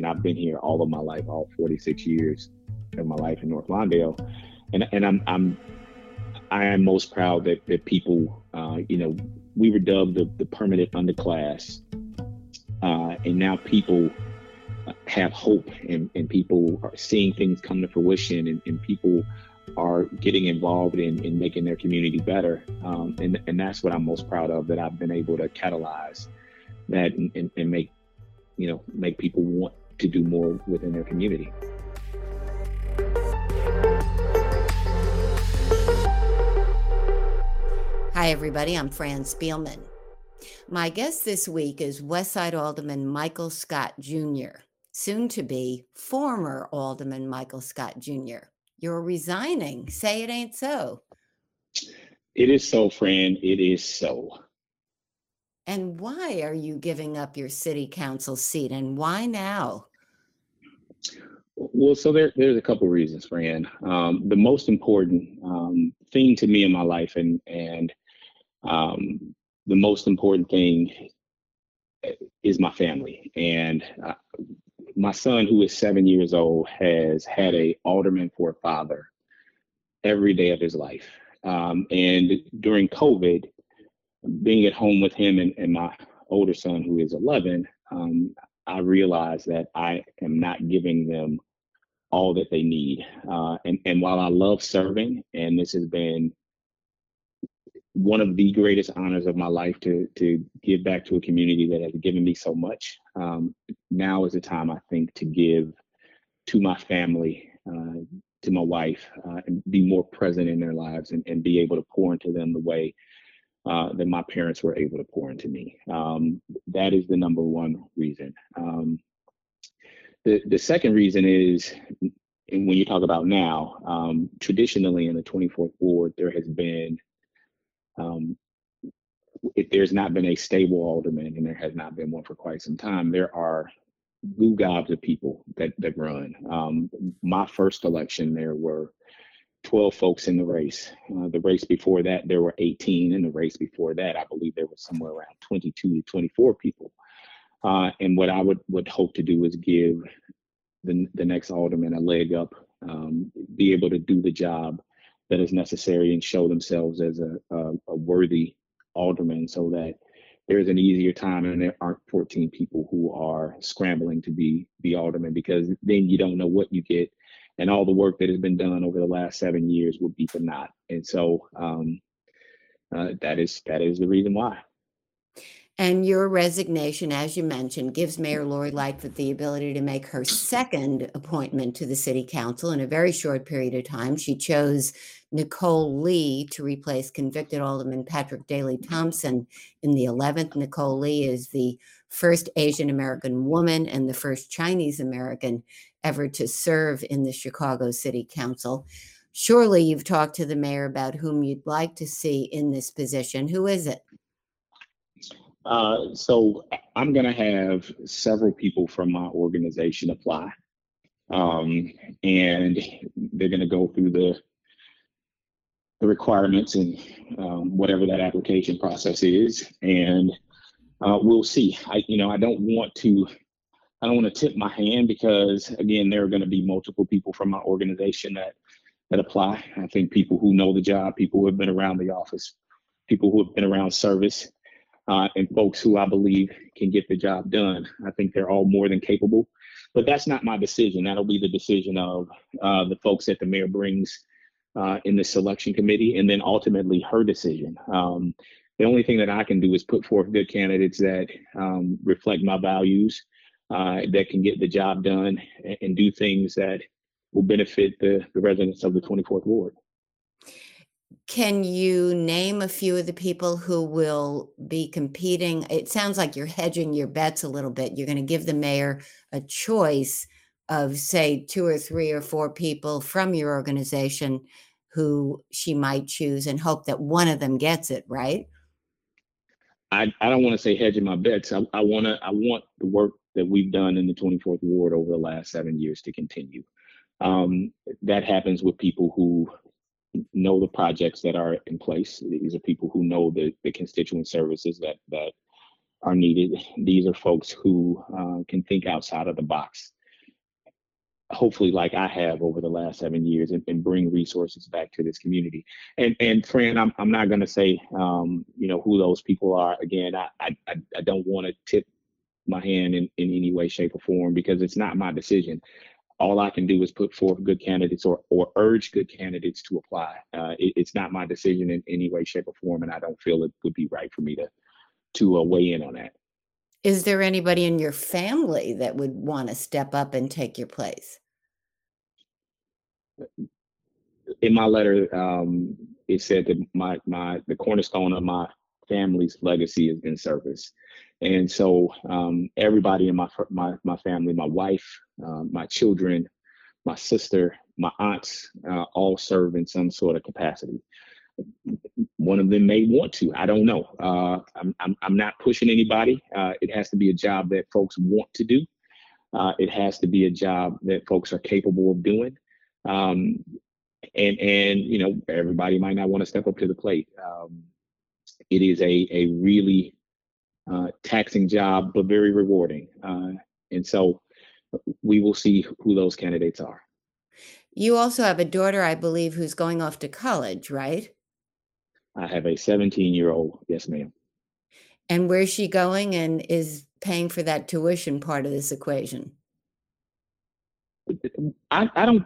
And I've been here all of my life, all 46 years of my life in North Lawndale. And, and I'm, I'm, I am most proud that, that people, uh, you know, we were dubbed the, the permanent underclass. Uh, and now people have hope and, and people are seeing things come to fruition and, and people are getting involved in, in making their community better. Um, and, and that's what I'm most proud of that I've been able to catalyze that and, and, and make, you know, make people want to do more within their community. Hi, everybody. I'm Fran Spielman. My guest this week is Westside Alderman Michael Scott Jr soon to be former Alderman Michael Scott Jr. You're resigning. Say it ain't so. It is so, Fran. It is so. And why are you giving up your city council seat and why now? Well, so there, there's a couple reasons, Fran. Um, the most important um, thing to me in my life, and and um, the most important thing eh, is my family. And uh, my son, who is seven years old, has had a alderman for a father every day of his life. Um, and during COVID, being at home with him and, and my older son, who is 11, um, I realized that I am not giving them all that they need. Uh, and, and while I love serving, and this has been one of the greatest honors of my life to to give back to a community that has given me so much. Um, now is the time I think to give to my family, uh, to my wife, uh, and be more present in their lives and, and be able to pour into them the way uh, that my parents were able to pour into me. Um, that is the number one reason. Um, the the second reason is. And when you talk about now, um, traditionally in the 24th ward, there has been um, if there's not been a stable alderman, and there has not been one for quite some time, there are goo gobs of people that that run. Um, my first election, there were 12 folks in the race. Uh, the race before that, there were 18. In the race before that, I believe there was somewhere around 22 to 24 people. Uh, and what I would would hope to do is give the the next alderman a leg up, um, be able to do the job that is necessary and show themselves as a, a, a worthy alderman so that there's an easier time and there aren't 14 people who are scrambling to be the alderman because then you don't know what you get. And all the work that has been done over the last seven years would be for naught. And so um, uh, that is that is the reason why and your resignation, as you mentioned, gives Mayor Lori Lightfoot the ability to make her second appointment to the city council in a very short period of time. She chose Nicole Lee to replace convicted Alderman Patrick Daley Thompson in the 11th. Nicole Lee is the first Asian American woman and the first Chinese American ever to serve in the Chicago City Council. Surely you've talked to the mayor about whom you'd like to see in this position. Who is it? Uh, so I'm going to have several people from my organization apply, um, and they're going to go through the the requirements and um, whatever that application process is, and uh, we'll see. I, you know, I don't want to. I don't want to tip my hand because again, there are going to be multiple people from my organization that that apply. I think people who know the job, people who have been around the office, people who have been around service, uh, and folks who I believe can get the job done. I think they're all more than capable, but that's not my decision. That'll be the decision of uh, the folks that the mayor brings uh, in the selection committee, and then ultimately her decision. Um, the only thing that I can do is put forth good candidates that um, reflect my values, uh, that can get the job done, and, and do things that will benefit the, the residents of the 24th ward. Can you name a few of the people who will be competing? It sounds like you're hedging your bets a little bit. You're going to give the mayor a choice of, say, two or three or four people from your organization who she might choose and hope that one of them gets it, right? I, I don't want to say hedging my bets. I, I want to I want the work that we've done in the 24th ward over the last seven years to continue. Um, that happens with people who know the projects that are in place. These are people who know the, the constituent services that that are needed. These are folks who uh, can think outside of the box. Hopefully, like I have over the last seven years, and, and bring resources back to this community. And and Fran, I'm I'm not going to say um, you know who those people are. Again, I I, I don't want to tip my hand in, in any way, shape, or form because it's not my decision all I can do is put forth good candidates or, or urge good candidates to apply. Uh, it, it's not my decision in any way, shape, or form, and I don't feel it would be right for me to to uh, weigh in on that. Is there anybody in your family that would want to step up and take your place? In my letter, um, it said that my my the cornerstone of my family's legacy has been service. And so um, everybody in my, my, my family, my wife, uh, my children, my sister, my aunts, uh, all serve in some sort of capacity. One of them may want to. I don't know. Uh, I'm, I'm, I'm, not pushing anybody. Uh, it has to be a job that folks want to do. Uh, it has to be a job that folks are capable of doing. Um, and and you know everybody might not want to step up to the plate. Um, it is a a really uh, taxing job, but very rewarding. Uh, and so we will see who those candidates are. You also have a daughter, I believe, who's going off to college, right? I have a 17 year old. Yes, ma'am. And where's she going and is paying for that tuition part of this equation? I, I don't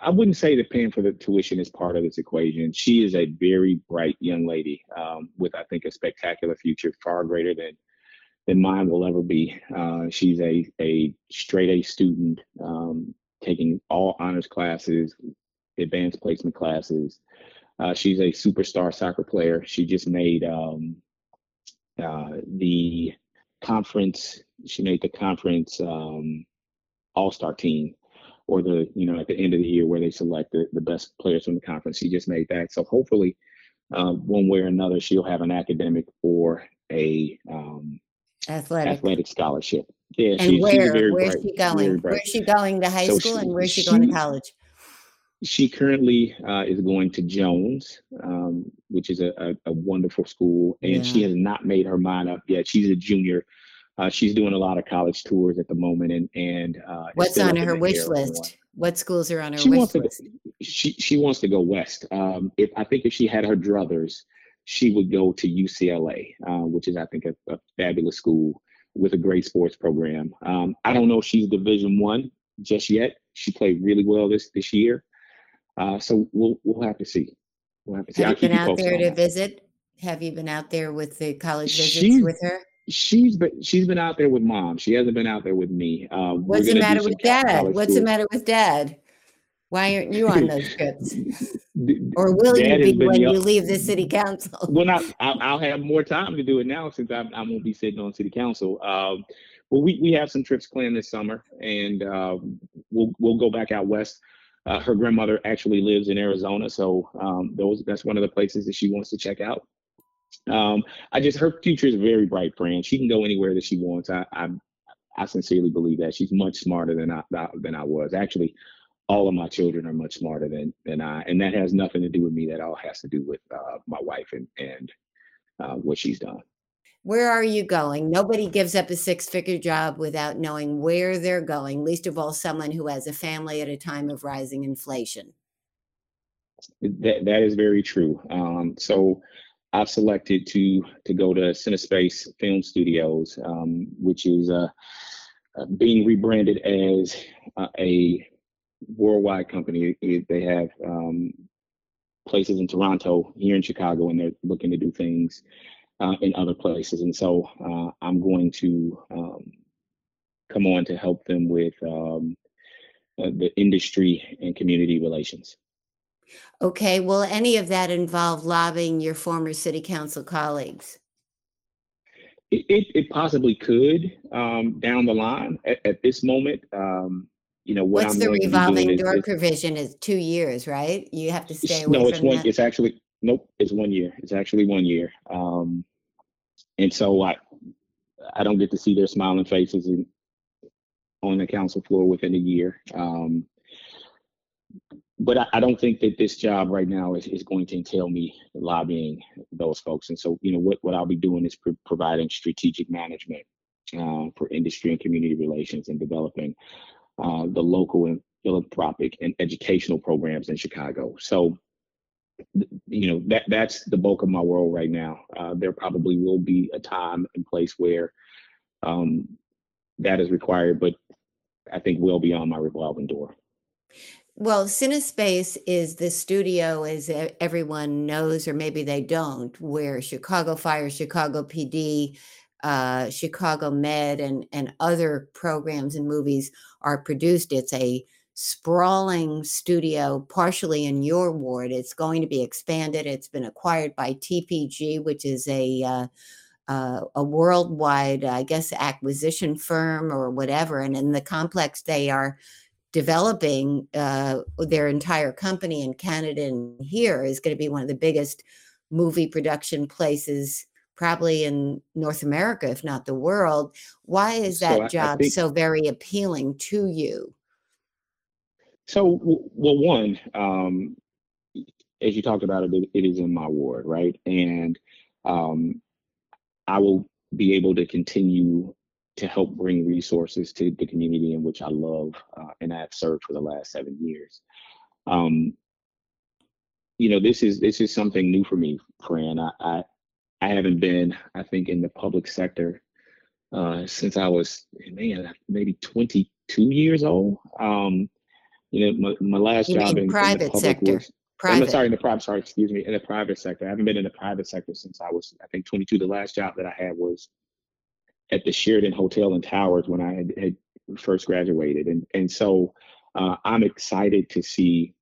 I wouldn't say that paying for the tuition is part of this equation. She is a very bright young lady um, with I think a spectacular future, far greater than than mine will ever be. Uh, she's a a straight A student, um, taking all honors classes, advanced placement classes. Uh, she's a superstar soccer player. She just made um, uh, the conference. She made the conference um, all star team or the you know at the end of the year where they select the, the best players from the conference. She just made that. So hopefully, uh, one way or another, she'll have an academic or a um, athletic athletic scholarship. Yeah, and she, where where's bright, she going? Where's she going to high so school, she, and where's she, she, going to college? She currently uh, is going to Jones, um, which is a, a, a, wonderful school, and yeah. she has not made her mind up yet. She's a junior uh, she's doing a lot of college tours at the moment, and and uh, what's on her wish list? What schools are on her she wish list? She she wants to go west. Um, if I think if she had her druthers, she would go to UCLA, uh, which is I think a, a, fabulous school with a great sports program. Um, I don't know if she's Division One just yet. She played really well this this year, uh, so we'll we'll have to see. We'll have to see. Have you been out there to that. visit? Have you been out there with the college visits she's, with her? She's been she's been out there with mom. She hasn't been out there with me. Uh, What's the matter with dad? What's the matter with dad? Why aren't you on those trips? or will dad you be when you leave the city council? well, not. I'll, I'll, have more time to do it now since I'm, I won't be sitting on city council. Um, but we, we have some trips planned this summer, and uh, we'll we'll go back out west. Uh, her grandmother actually lives in Arizona, so um, those that's one of the places that she wants to check out. Um, I just her future is very bright, Fran. She can go anywhere that she wants. I, I, I sincerely believe that she's much smarter than I than I was. Actually, all of my children are much smarter than than I, and that has nothing to do with me. That all has to do with uh, my wife and and uh, what she's done. Where are you going? Nobody gives up a six figure job without knowing where they're going. Least of all, someone who has a family at a time of rising inflation. That that is very true. Um, so I've selected to to go to Cinespace Film Studios, um, which is uh, uh, being rebranded as uh, a worldwide company. They have um, places in Toronto, here in Chicago, and they're looking to do things uh, in other places. And so uh, I'm going to um, come on to help them with um, uh, the industry and community relations. Okay, will any of that involve lobbying your former city council colleagues? It, it, it possibly could um, down the line. At, at this moment, um, you know what What's I'm the going to be revolving doing is, door is provision is two years, right? You have to stay away no, it's from one. that. It's actually nope. It's one year. It's actually one year. Um, and so I I don't get to see their smiling faces in, on the council floor within a year. Um, but I, I don't think that this job right now is, is going to entail me lobbying those folks. And so, you know, what, what I'll be doing is pro- providing strategic management uh, for industry and community relations and developing uh, the local and philanthropic and educational programs in Chicago. So, you know, that that's the bulk of my role right now. Uh, there probably will be a time and place where um, that is required, but I think well beyond my revolving door. Well, Cinespace is the studio, as everyone knows, or maybe they don't, where Chicago Fire, Chicago PD, uh, Chicago Med, and and other programs and movies are produced. It's a sprawling studio, partially in your ward. It's going to be expanded. It's been acquired by TPG, which is a uh, uh, a worldwide, I guess, acquisition firm or whatever. And in the complex, they are developing uh, their entire company in Canada and here is going to be one of the biggest movie production places probably in North America, if not the world. Why is that I, I job think so very appealing to you? so. Well, one, um, as you talked about it, it, it is in my ward, right? And um, I will be able to continue to help bring resources to the community in which I love uh, and I have served for the last seven years. Um, you know, this is this is something new for me, Fran. I I, I haven't been, I think, in the public sector uh, since I was man maybe 22 years old. Um, you know, my, my last You job in, in the private public sector? was I'm sorry, in the private, sorry, excuse me, in the private sector. I haven't been in the private sector since I was, I think, 22. The last job that I had was at the Sheraton Hotel and Towers when I had, had first graduated, and and so uh, I'm excited to see,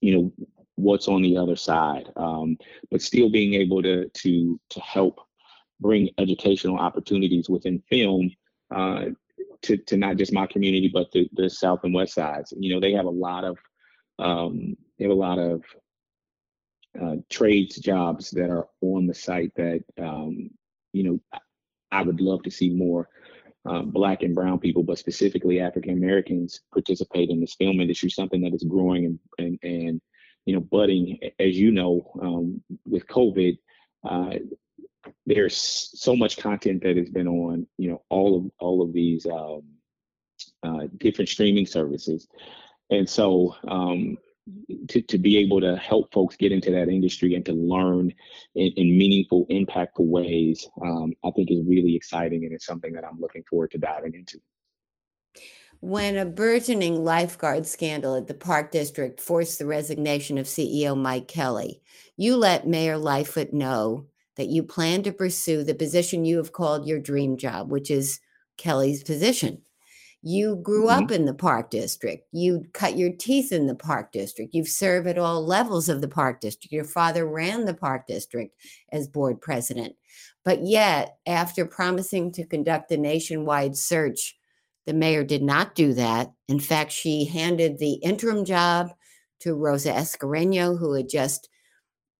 you know, what's on the other side, um, but still being able to to to help bring educational opportunities within film uh, to to not just my community, but the the South and West sides. You know, they have a lot of um, they have a lot of uh, trades jobs that are on the site that um, you know I would love to see more uh, Black and Brown people, but specifically African Americans, participate in this film industry. Something that is growing and and, and you know budding. As you know, um, with COVID, uh, there's so much content that has been on you know all of all of these um, uh, different streaming services, and so um, to, to be able to help folks get into that industry and to learn in, in meaningful, impactful ways, um, I think is really exciting and it's something that I'm looking forward to diving into. When a burgeoning lifeguard scandal at the Park District forced the resignation of CEO Mike Kelly, you let Mayor Lightfoot know that you plan to pursue the position you have called your dream job, which is Kelly's position. You grew Mhm. up in the Park District. You cut your teeth in the Park District. You've served at all levels of the Park District. Your father ran the Park District as board president. But yet, after promising to conduct a nationwide search, the mayor did not do that. In fact, she handed the interim job to Rosa Escareno, who had just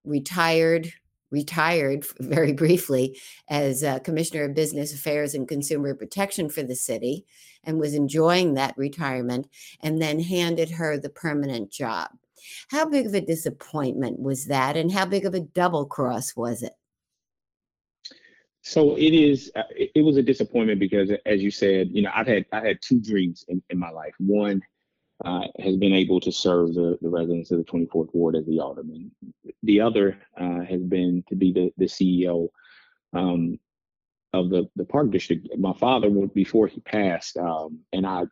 retired retired very briefly as uh, commissioner of business affairs and consumer protection for the city and was enjoying that retirement and then handed her the permanent job how big of a disappointment was that and how big of a double cross was it So it is. uh, It was a disappointment because, as you said, you know, I've had I had two dreams in, in my life. One uh, has been able to serve the, the residents of the 24th Ward as the alderman. The other uh, has been to be the, the CEO um, of the, the park district. My father, before he passed, um, and I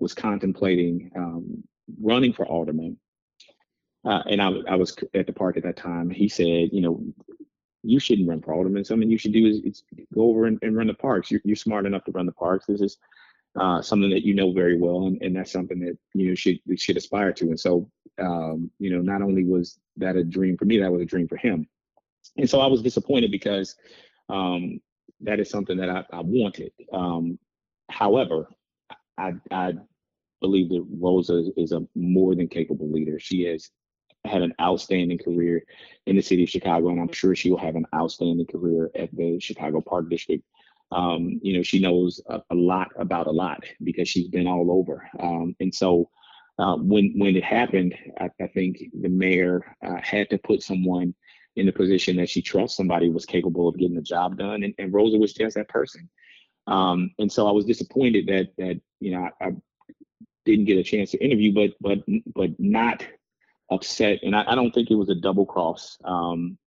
was contemplating um, running for alderman. Uh, and I, I was at the park at that time. He said, you know, you shouldn't run for alderman. Something you should do is, is go over and, and, run the parks. You're, you're, smart enough to run the parks. This is uh, something that you know very well, and, and that's something that you know should we should aspire to. And so, um, you know, not only was that a dream for me, that was a dream for him. And so I was disappointed because um, that is something that I, I wanted. Um, however, I, I believe that Rosa is a more than capable leader. She has had an outstanding career in the city of Chicago, and I'm sure she will have an outstanding career at the Chicago Park District. Um, you know, she knows a, a, lot about a lot because she's been all over. Um, and so uh, when when it happened, I, I think the mayor uh, had to put someone in the position that she trusts, somebody was capable of getting the job done, and, and Rosa was just that person. Um, and so I was disappointed that that you know I, I, didn't get a chance to interview, but but but not upset, and I, I don't think it was a double cross. Um,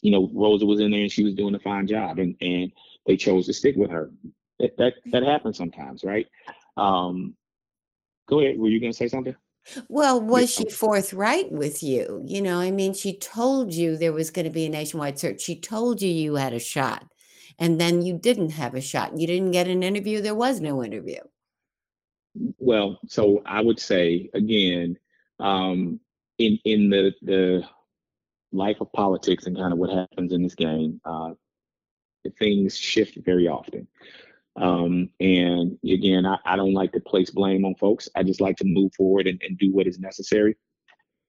you know, Rosa was in there and she was doing a fine job, and and they chose to stick with her. That that, that happens sometimes, right? Um, go ahead. Were you going to say something? Well, was she forthright with you? You know, I mean, she told you there was going to be a nationwide search. She told you you had a shot, and then you didn't have a shot. You didn't get an interview. There was no interview. Well, so I would say again, um, in in the the life of politics and kind of what happens in this game, uh, things shift very often. Um, and again, I, I, don't like to place blame on folks. I just like to move forward and, and do what is necessary.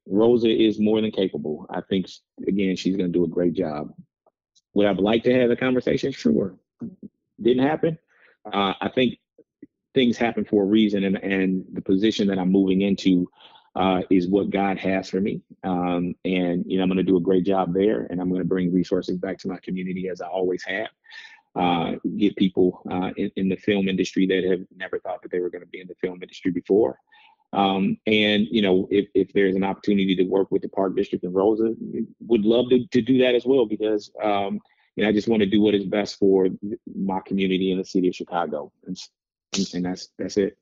Rosa is more than capable. I think, again, she's going to do a great job. Would I like to have a conversation? Sure. Didn't happen. Uh, I think things happen for a reason, and, and the position that I'm moving into uh, is what God has for me. Um, and, you know, I'm going to do a great job there and I'm going to bring resources back to my community as I always have. Uh, get people uh, in, in, the film industry that have never thought that they were going to be in the film industry before. Um, and, you know, if, if there's an opportunity to work with the Park District and Rosa, would love to, to do that as well because, um, you know, I just want to do what is best for my community in the city of Chicago. And, and that's, that's it.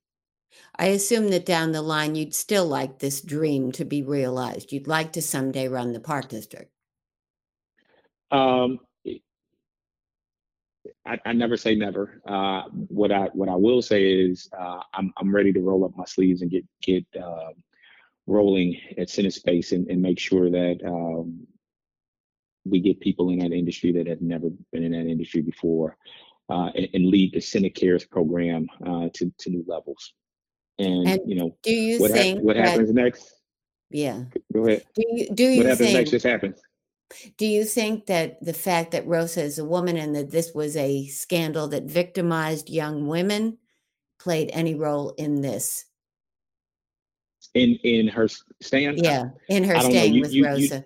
I assume that down the line, you'd still like this dream to be realized. You'd like to someday run the park district. Um, I, I never say never. Uh, what I what I will say is uh, I'm I'm ready to roll up my sleeves and get get uh, rolling at CineSpace and, and make sure that um, we get people in that industry that have never been in that industry before, uh, and, and, lead the CineCares program uh, to to new levels. And, and you know, do you what, think ha- what happens next? Yeah. Go ahead. Do you do you what happens think, next just happens? Do you think that the fact that Rosa is a woman and that this was a scandal that victimized young women played any role in this? In in her stand? Yeah, in her staying you, with you, Rosa.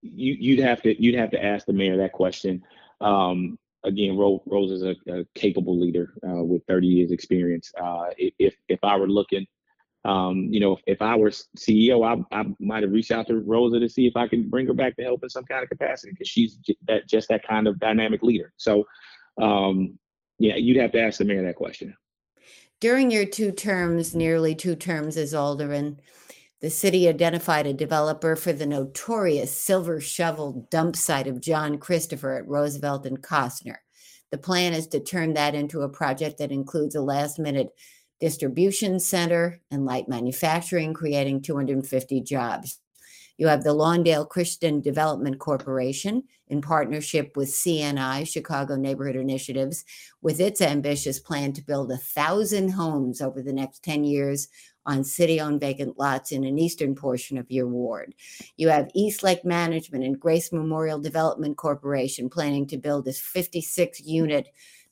You, you'd have to you'd have to ask the mayor that question. Um, again, Rose is a, a capable leader uh, with 30 years experience. Uh, if if I were looking, um, you know, if, if I were CEO, I, I might have reached out to Rosa to see if I could bring her back to help in some kind of capacity because she's j- that just that kind of dynamic leader. So, um, yeah, you'd have to ask the mayor that question. During your two terms, nearly two terms as alderman, the city identified a developer for the notorious silver shovel dump site of John Christopher at Roosevelt and Kostner. The plan is to turn that into a project that includes a last minute distribution center and light manufacturing, creating 250 jobs. You have the Lawndale Christian Development Corporation in partnership with CNI, Chicago Neighborhood Initiatives, with its ambitious plan to build a thousand homes over the next 10 years on city owned vacant lots in an eastern portion of your ward. You have East Lake Management and Grace Memorial Development Corporation planning to build this 56 unit,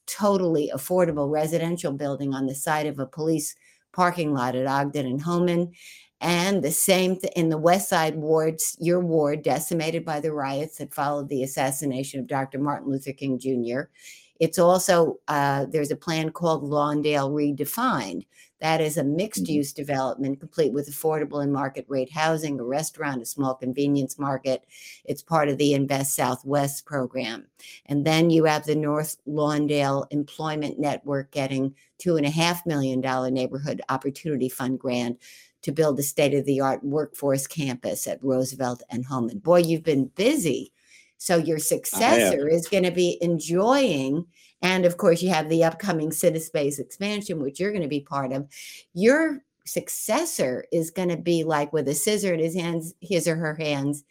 totally affordable residential building on the site of a police parking lot at Ogden and Homan. And the same th- in the West Side wards, your ward decimated by the riots that followed the assassination of Dr. Martin Luther King Jr. It's also, uh, there's a plan called Lawndale Redefined. That is a mixed Mhm. use development complete with affordable and market rate housing, a restaurant, a small convenience market. It's part of the Invest Southwest program. And then you have the North Lawndale Employment Network getting two and a half million dollar neighborhood opportunity fund grant to build a state of the art workforce campus at Roosevelt and Homan. Boy, you've been busy. So your successor is going to be enjoying, and of course, you have the upcoming Cinespace expansion, which you're going to be part of. Your successor is going to be like with a scissor in his hands, his or her hands,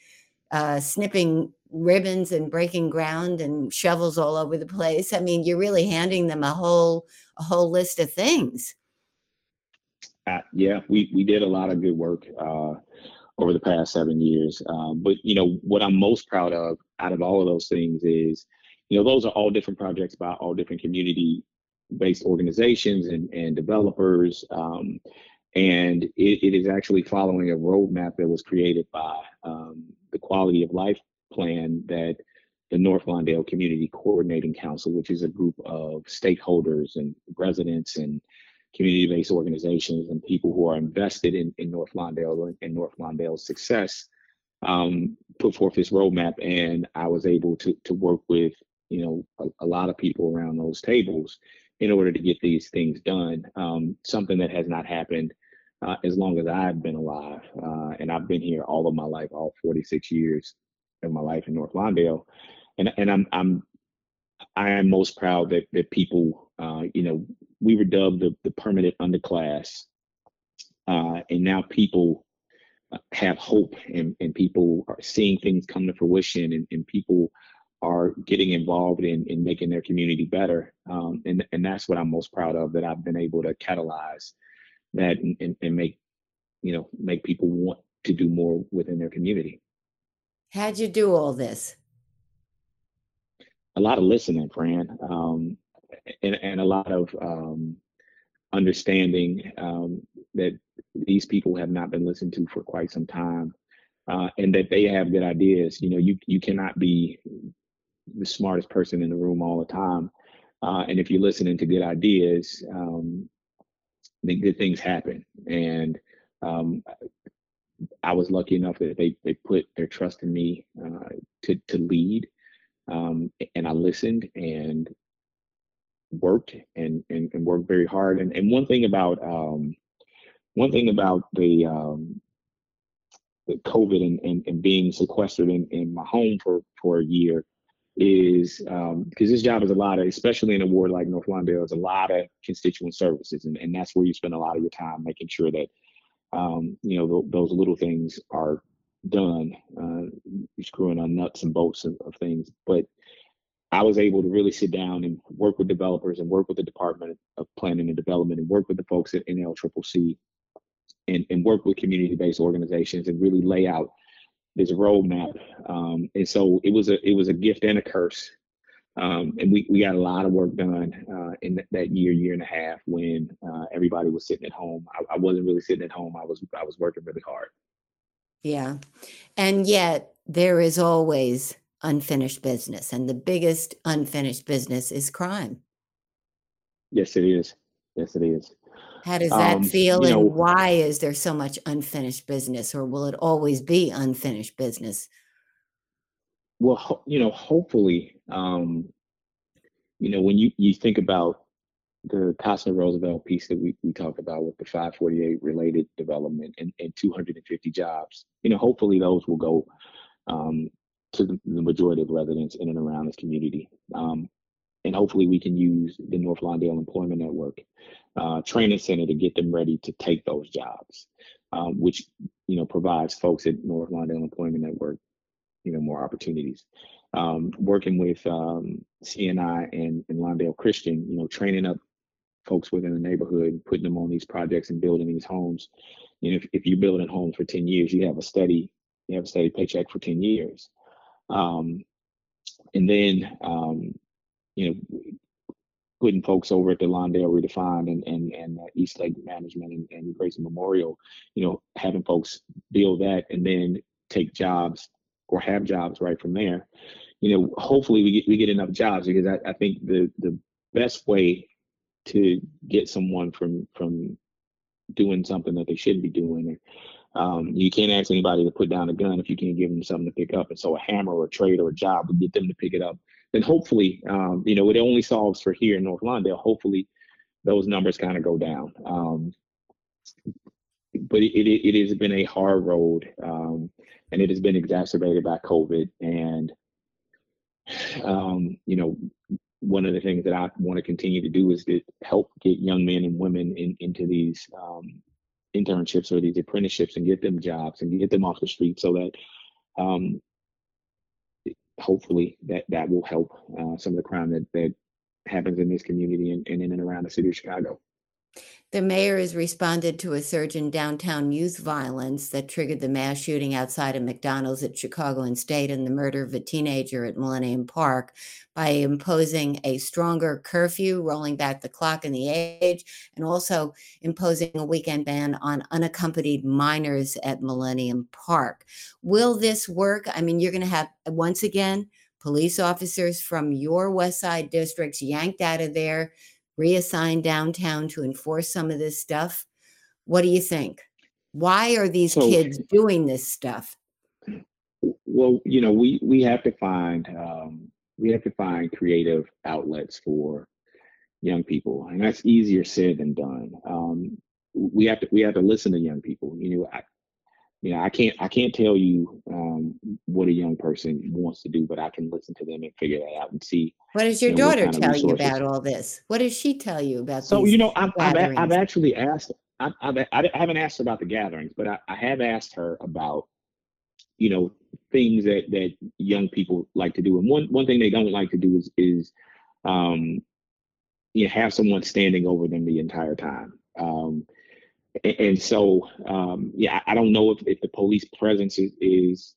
uh, snipping ribbons and breaking ground and shovels all over the place. I mean, you're really handing them a whole a whole list of things. Uh, yeah, we we did a lot of good work uh, over the past seven years. Um, but you know what I'm most proud of out of all of those things is, you know, those are all different projects by all different community-based organizations and and developers. Um, and it, it is actually following a roadmap that was created by um, the Quality of Life Plan that the North Lawndale Community Coordinating Council, which is a group of stakeholders and residents and community-based organizations and people who are invested in, in North Lawndale and North Lawndale's success, um, put forth this roadmap. And I was able to, to work with, you know, a, a lot of people around those tables in order to get these things done. Um, something that has not happened uh, as long as I've been alive. Uh, and I've been here all of my life, all 46 years of my life in North Lawndale. And, and I'm, I'm, I am most proud that, that people, uh, you know, we were dubbed the, the permanent underclass. Uh, and now people uh, have hope and, and people are seeing things come to fruition and, and people are getting involved in, in making their community better. Um, and, and that's what I'm most proud of that I've been able to catalyze that and, and, and make, you know, make people want to do more within their community. How'd you do all this? A lot of listening, Fran, um, and, and a lot of um, understanding um, that these people have not been listened to for quite some time, uh, and that they have good ideas. You know, you you cannot be the smartest person in the room all the time, uh, and if you're listening to good ideas, um, then good things happen. And um, I was lucky enough that they they put their trust in me uh, to to lead, um, and I listened and worked and, and, and worked very hard. And, and one thing about um, one thing about the um, the COVID and, and, and being sequestered in, in my home for for a year is because um, this job is a lot of, especially in a ward like North Lawndale, is a lot of constituent services, and, and that's where you spend a lot of your time making sure that um, you know th- those little things are done, uh, screwing on nuts and bolts of, of things. But I was able to really sit down and work with developers and work with the Department of Planning and Development and work with the folks at NLCCC and, and work with community-based organizations and really lay out this roadmap. Um, and so it was a it was a gift and a curse. Um, and we, we got a lot of work done uh, in th- that year, year and a half when uh, everybody was sitting at home. I, I wasn't really sitting at home. I was I was working really hard. Yeah. And yet there is always unfinished business. And the biggest unfinished business is crime. Yes, it is. Yes, it is. How does that Um, feel? and know- why is there so much unfinished business, or will it always be unfinished business? Well, you know, hopefully, um, you know, when you, you think about the Casa Roosevelt piece that we, we talked about with the 548 related development and, and 250 jobs, you know, hopefully those will go um, to the, majority of residents in and around this community. Um, and hopefully we can use the North Lawndale Employment Network uh, training center to get them ready to take those jobs, um, which, you know, provides folks at North Lawndale Employment Network you know more opportunities um, working with um, cni and, and lawndale christian you know training up folks within the neighborhood putting them on these projects and building these homes. Know if, if you're building homes for 10 years you have a steady you have a steady paycheck for 10 years. Um, and then um, you know putting folks over at the Lawndale Redefined and and and East Lake Management and, and Grayson Memorial, you know, having folks build that and then take jobs or have jobs right from there, you know, hopefully we get we get enough jobs because I, I think the the best way to get someone from from doing something that they shouldn't be doing. Um, you can't ask anybody to put down a gun if you can't give them something to pick up. And so a hammer or a trade or a job would get them to pick it up. Then hopefully, um, you know, it only solves for here in North Lawndale. Hopefully, those numbers kind of go down. Um, but it, it, it, has been a hard road, um, and it has been exacerbated by COVID. And um, you know, one of the things that I want to continue to do is to help get young men and women in, into these um, internships or these apprenticeships and get them jobs and get them off the street so that um, hopefully that that will help uh, some of the crime that that happens in this community and, and in and around the city of Chicago. The mayor has responded to a surge in downtown youth violence that triggered the mass shooting outside of McDonald's at Chicago and State and the murder of a teenager at Millennium Park by imposing a stronger curfew, rolling back the clock and the age, and also imposing a weekend ban on unaccompanied minors at Millennium Park. Will this work? I mean, you're going to have, once again, police officers from your West Side districts yanked out of there reassigned downtown to enforce some of this stuff. What do you think? Why are these so, kids doing this stuff? Well, you know, we we have to find um, we have to find creative outlets for young people, and that's easier said than done. Um, we have to we have to listen to young people. You know, I, you know, I can't I can't tell you um, what a young person wants to do, but I can listen to them and figure that out and see. What does your you know, daughter tell you about all this? What does she tell you about? So you know, I've, I've, I've actually asked. I've, I've, I haven't asked her about the gatherings, but I, I have asked her about you know things that that young people like to do, and one one thing they don't like to do is is um, you know, have someone standing over them the entire time. Um, and so um, yeah i don't know if, if the police presence is is,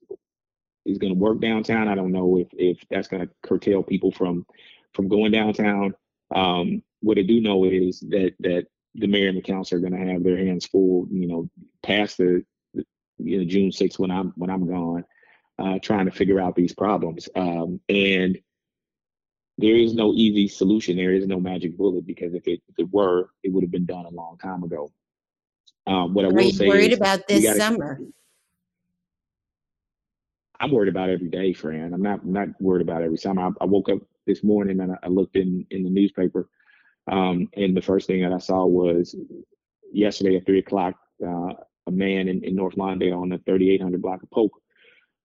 is going to work downtown. I don't know if if that's going to curtail people from from going downtown. Um, what i do know is that that the mayor and the council are going to have their hands full you know past the, the you know june 6th when i'm when i'm gone uh, trying to figure out these problems. Um, and there is no easy solution. There is no magic bullet because if it, if it were it would have been done a long time ago um, what I will say worried is about this gotta, summer? I'm worried about every day, Fran. I'm not I'm not worried about every summer. I, I woke up this morning and I, I looked in in the newspaper, um, and the first thing that I saw was yesterday at three o'clock, uh, a man in, in North Lawndale on the 3800 block of Polk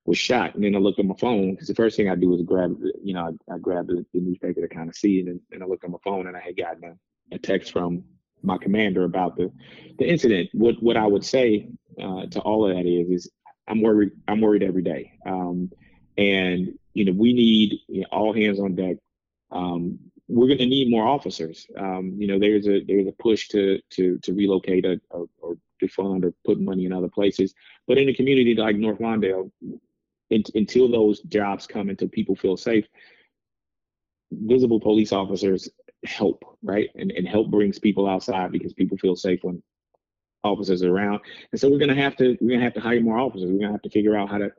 was shot. And then I looked at my phone because the first thing I do is grab, you know, I, I grab the, the, newspaper to kind of see it, and, and I looked at my phone and I had gotten a, a text from my commander about the the incident. What what I would say uh, to all of that is is I'm worried. I'm worried every day. Um, and you know we need you know, all hands on deck. Um, we're going to need more officers. Um, you know there's a there's a push to to to relocate a, or, or defund or put money in other places. But in a community like North Lawndale, in, until those jobs come, until people feel safe, visible police officers help, right? And, and help brings people outside because people feel safe when officers are around. And so we're gonna have to we're gonna have to hire more officers. We're gonna have to figure out how to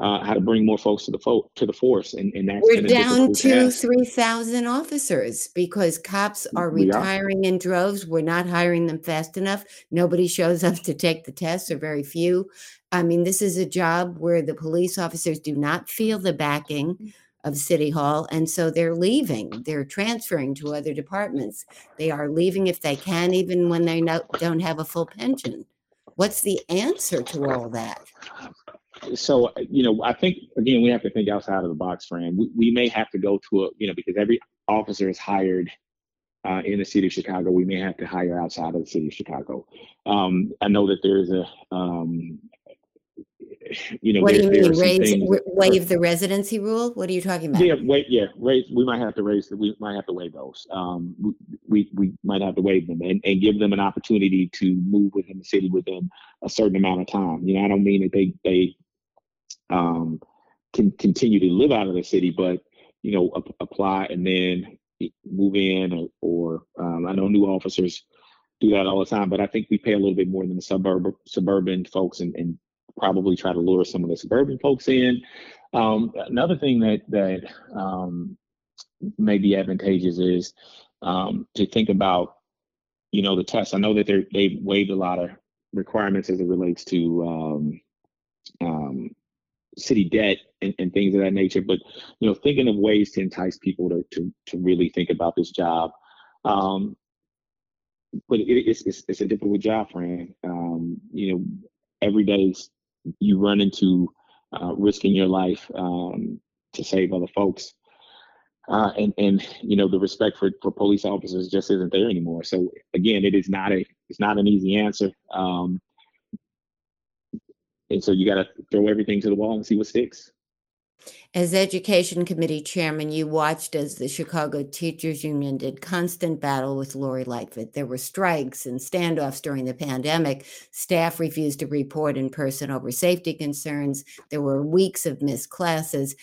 uh, how to bring more folks to the fo- to the force, and, and that's we're down to three thousand officers because cops are retiring are. in droves. We're not hiring them fast enough. Nobody shows up to take the tests, or very few. I mean, this is a job where the police officers do not feel the backing of City Hall. And so they're leaving, they're transferring to other departments. They are leaving if they can, even when they no, don't have a full pension. What's the answer to all that? So, you know, I think, again, we have to think outside of the box, Fran. We, we may have to go to a, you know, because every officer is hired uh, in the city of Chicago, we may have to hire outside of the city of Chicago. Um, I know that there's a um, you know, what do you mean raise, waive the residency rule? What are you talking about? Yeah, wait, yeah, raise. We might have to raise. We might have to waive those. Um, we we might have to waive them and, and give them an opportunity to move within the city within a certain amount of time. You know, I don't mean that they they um can continue to live out of the city, but you know, ap- apply and then move in or, or um, I know new officers do that all the time, but I think we pay a little bit more than the suburb suburban folks and, and probably try to lure some of the suburban folks in. Um, another thing that that um, may be advantageous is um, to think about, you know, the tests. I know that they they've waived a lot of requirements as it relates to um, um, city debt and, and, things of that nature. But you know, thinking of ways to entice people to to, to really think about this job. Um, but it, it's, it's, it's a difficult job. Um, you know, every day you run into uh, risking your life um, to save other folks. Uh, and and you know the respect for, for police officers just isn't there anymore. So again, it is not a it's not an easy answer. Um, and so you got to throw everything to the wall and see what sticks. As Education Committee Chairman, you watched as the Chicago Teachers Union did constant battle with Lori Lightfoot. There were strikes and standoffs during the pandemic. Staff refused to report in person over safety concerns. There were weeks of missed classes.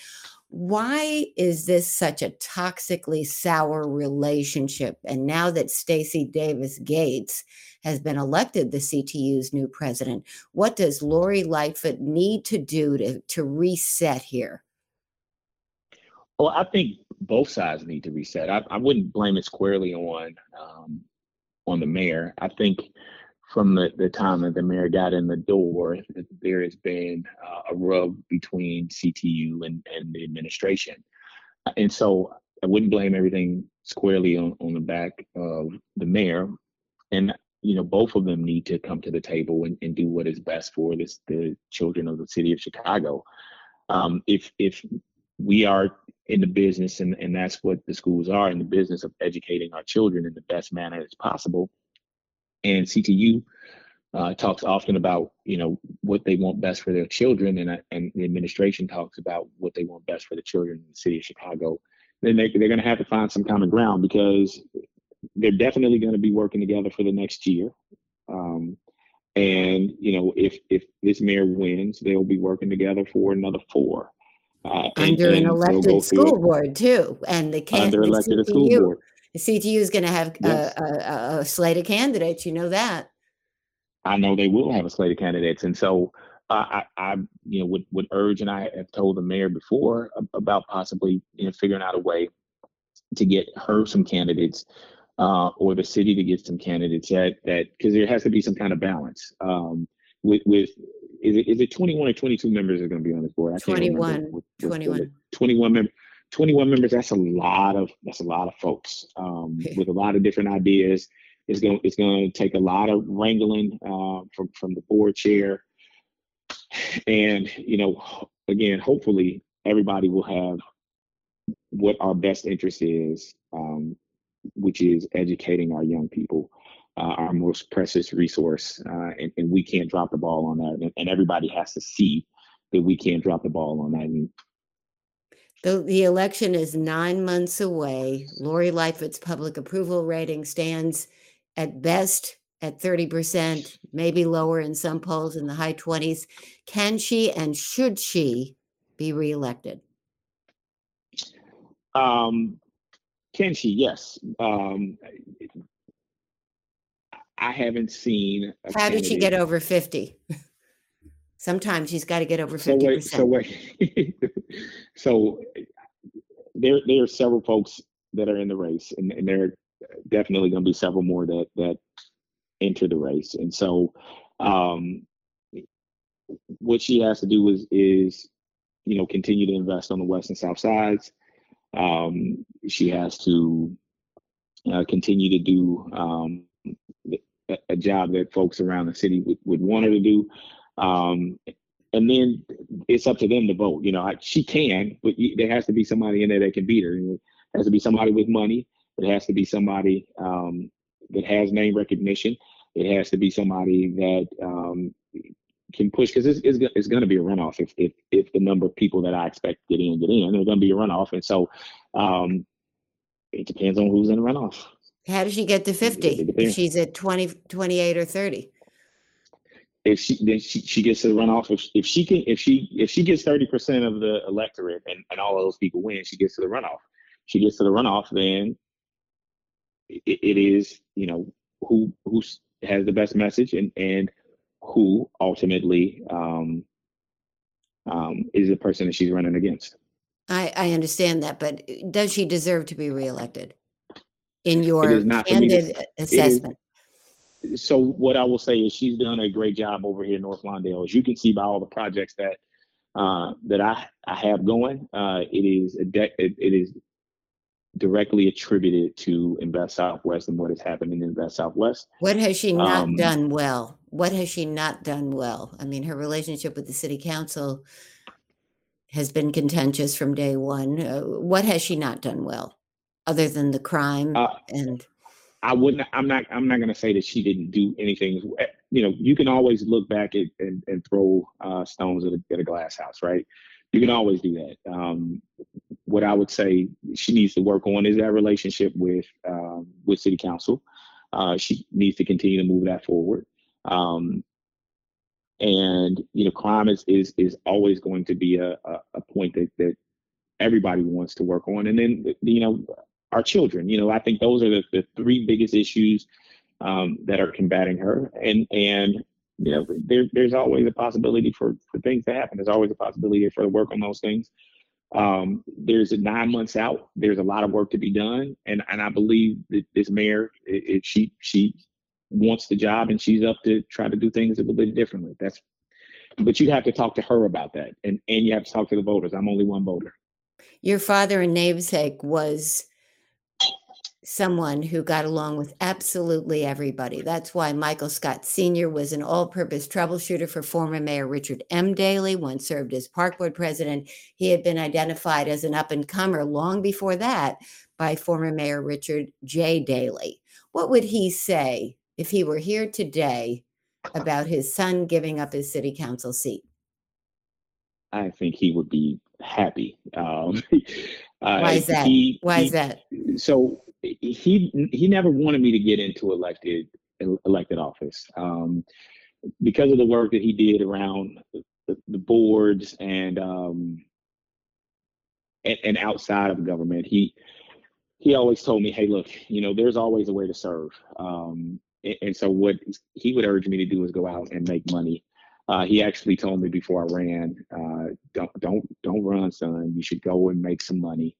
Why is this such a toxically sour relationship? And now that Stacy Davis Gates has been elected the CTU's new president, what does Lori Lightfoot need to do to, to reset here? Well, I think both sides need to reset. I, I wouldn't blame it squarely on um, on the mayor. I think from the, the time that the mayor got in the door, there has been uh, a rub between CTU and, and the administration. And so I wouldn't blame everything squarely on, on the back of the mayor. And, you know, both of them need to come to the table and, and do what is best for this, the children of the city of Chicago. Um, if, if we are in the business, and, and that's what the schools are in the business of educating our children in the best manner as possible. And CTU uh, talks often about you know what they want best for their children, and uh, and the administration talks about what they want best for the children in the city of Chicago. Then they, they're going to have to find some common ground because they're definitely going to be working together for the next year. Um, and you know, if if this mayor wins, they'll be working together for another four. Uh, under and, an elected school board too, and the can under elected CTU, school board. The CTU is going to have yes. a, a, a, slate of candidates. You know that. I know they will have a slate of candidates, and so uh, I, I, you know, would would urge, and I have told the mayor before about possibly you know figuring out a way to get her some candidates, uh, or the city to get some candidates that that because there has to be some kind of balance um, with with is it is it 21 or 22 members are going to be on this board? I 21. What, 21. 21 members. 21 members. That's a lot of that's a lot of folks um, with a lot of different ideas. It's going it's going to take a lot of wrangling uh, from from the board chair, and you know, again, hopefully everybody will have what our best interest is, um, which is educating our young people our most precious resource, uh, and, and, we can't drop the ball on that. And, and, everybody has to see that we can't drop the ball on that. the, the election is nine months away. Lori Lightfoot's public approval rating stands at best at 30%, maybe lower in some polls in the high 20s. Can she and should she be reelected? Um, can she? Yes. Um, I haven't seen. How did she get over 50? Sometimes she's got to get over 50%. So wait, so, wait. so there, there are several folks that are in the race, and, and there are definitely going to be several more that that enter the race. And so, um, what she has to do is is you know continue to invest on the west and south sides. Um, she has to uh, continue to do um, a, job that folks around the city would, would want her to do. Um, and then it's up to them to vote. You know, she can, but there has to be somebody in there that can beat her. it has to be somebody with money. It has to be somebody um, that has name recognition. It has to be somebody that um, can push because it's, it's, it's going to be a runoff if, if if the number of people that I expect get in get in. There's going to be a runoff, and so um, it depends on who's in the runoff. How does she get to 50 if she's at 20, 28 or 30? If she then she, she gets to run off if, if she can if she if she gets 30% of the electorate and, and all of those people win, she gets to the runoff. She gets to the runoff, then it, it is, you know, who who has the best message and and who ultimately um um, is the person that she's running against. I, I understand that, but does she deserve to be reelected? In your is not for me to- candid assessment, so what I will say is she's done a great job over here in North Lawndale. As you can see by all the projects that uh, that I I have going, uh, it is a de- it, it is directly attributed to Invest South/West and what is happening in Invest South/West. what has she not um, done well? What has she not done well? I mean, her relationship with the city council has been contentious from day one. Uh, what has she not done well, other than the crime Uh, and? I wouldn't. I'm not. I'm not going to say that she didn't do anything. You know, you can always look back at, and, and throw uh, stones at a, at a glass house, right? You can always do that. Um, what I would say she needs to work on is that relationship with um, with City Council. Uh, she needs to continue to move that forward. Um, and you know, crime is is is always going to be a, a, a point that that everybody wants to work on. And then you know, our children. You know, I think those are the, the three biggest issues um, that are combating her. And and you know, there, there's always a possibility for for things to happen. There's always a possibility for the work on those things. Um, there's nine months out. There's a lot of work to be done, and and I believe that this mayor, if she she wants the job and she's up to try to do things a little bit differently. That's, but you have to talk to her about that, and and you have to talk to the voters. I'm only one voter. Your father and namesake was someone who got along with absolutely everybody. That's why Michael Scott Sr. was an all purpose troubleshooter for former Mayor Richard M. Daley, once served as Park Board President. He had been identified as an up and comer long before that by former Mayor Richard J. Daley. What would he say if he were here today about his son giving up his city council seat? I think he would be happy. Um, Why is that? He, Why he- is that? so he he never wanted me to get into elected elected office um, because of the work that he did around the, the boards and um, and, and outside of government. He he always told me, "Hey, look, you know, there's always a way to serve." Um, and, so what he would urge me to do is go out and make money. Uh, he actually told me before I ran, uh, "Don't don't don't run, son. You should go and make some money."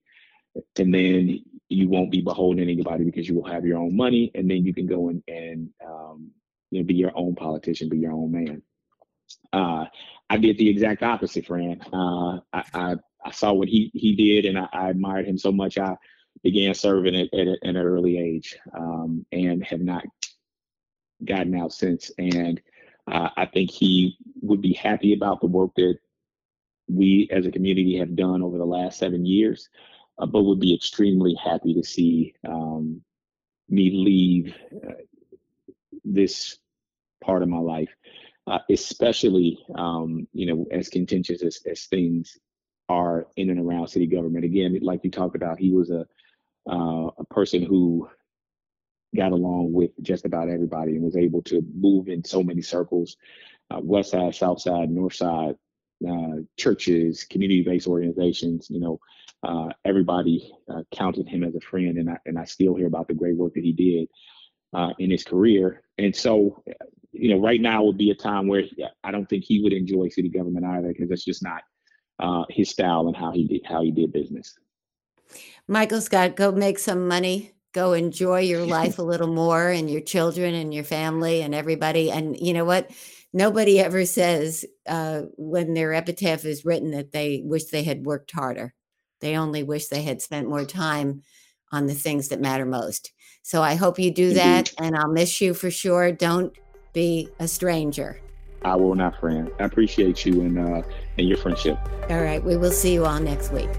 And then you won't be beholden to anybody because you will have your own money, and then you can go and and um, you know be your own politician, be your own man. Uh, I did the exact opposite, Fran. Uh, I, I I saw what he he did, and I, I admired him so much. I began serving at, at, at an early age, um, and have not gotten out since. And uh, I think he would be happy about the work that we as a community have done over the last seven years uh, but would be extremely happy to see um, me leave uh, this part of my life, uh, especially um, you know as contentious as, as things are in and around city government. Again, like you talked about, he was a uh, a person who got along with just about everybody and was able to move in so many circles, uh, west side, south side, north side, uh, churches, community-based organizations. You know, uh, everybody uh, counted him as a friend, and I and I still hear about the great work that he did uh, in his career. And so, you know, right now would be a time where I don't think he would enjoy city government either, because that's just not uh, his style and how he did how he did business. Michael Scott, go make some money. Go enjoy your life a little more and your children and your family and everybody. And you know what? Nobody ever says uh, when their epitaph is written that they wish they had worked harder. They only wish they had spent more time on the things that matter most. So I hope you do that. And I'll miss you for sure. Don't be a stranger. I will not, friend. I appreciate you and uh, and your friendship. All right. We will see you all next week.